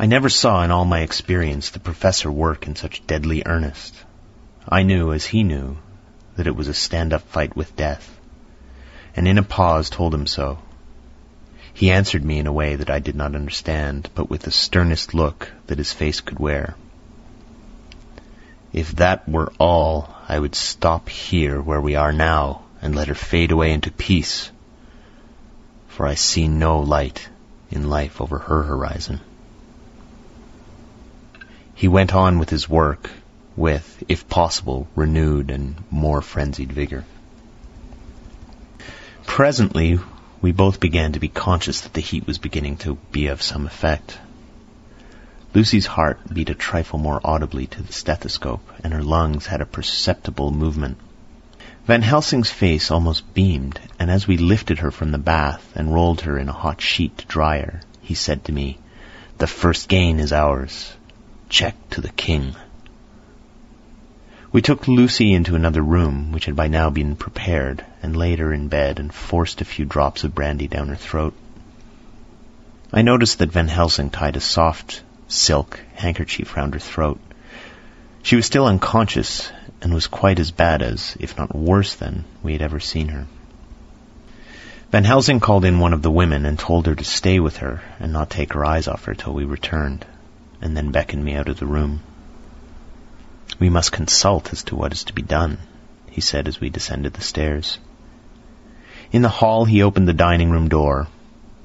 I never saw in all my experience the professor work in such deadly earnest. I knew, as he knew, that it was a stand-up fight with death, and in a pause told him so. He answered me in a way that I did not understand, but with the sternest look that his face could wear. If that were all, I would stop here where we are now and let her fade away into peace, for I see no light in life over her horizon. He went on with his work, with, if possible, renewed and more frenzied vigor. Presently, we both began to be conscious that the heat was beginning to be of some effect. Lucy's heart beat a trifle more audibly to the stethoscope, and her lungs had a perceptible movement. Van Helsing's face almost beamed, and as we lifted her from the bath and rolled her in a hot sheet to dry her, he said to me, The first gain is ours. Check to the king. We took Lucy into another room, which had by now been prepared, and laid her in bed and forced a few drops of brandy down her throat. I noticed that Van Helsing tied a soft silk handkerchief round her throat. She was still unconscious and was quite as bad as, if not worse than, we had ever seen her. Van Helsing called in one of the women and told her to stay with her and not take her eyes off her till we returned, and then beckoned me out of the room. We must consult as to what is to be done, he said as we descended the stairs. In the hall he opened the dining room door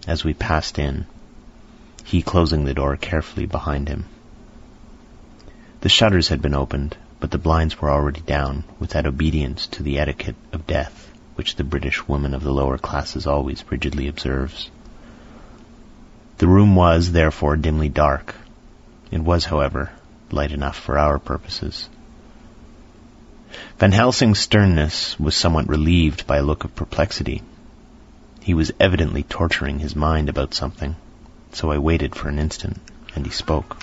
as we passed in, he closing the door carefully behind him. The shutters had been opened, but the blinds were already down, with that obedience to the etiquette of death which the British woman of the lower classes always rigidly observes. The room was, therefore, dimly dark. It was, however, light enough for our purposes. Van Helsing's sternness was somewhat relieved by a look of perplexity. He was evidently torturing his mind about something, so I waited for an instant, and he spoke.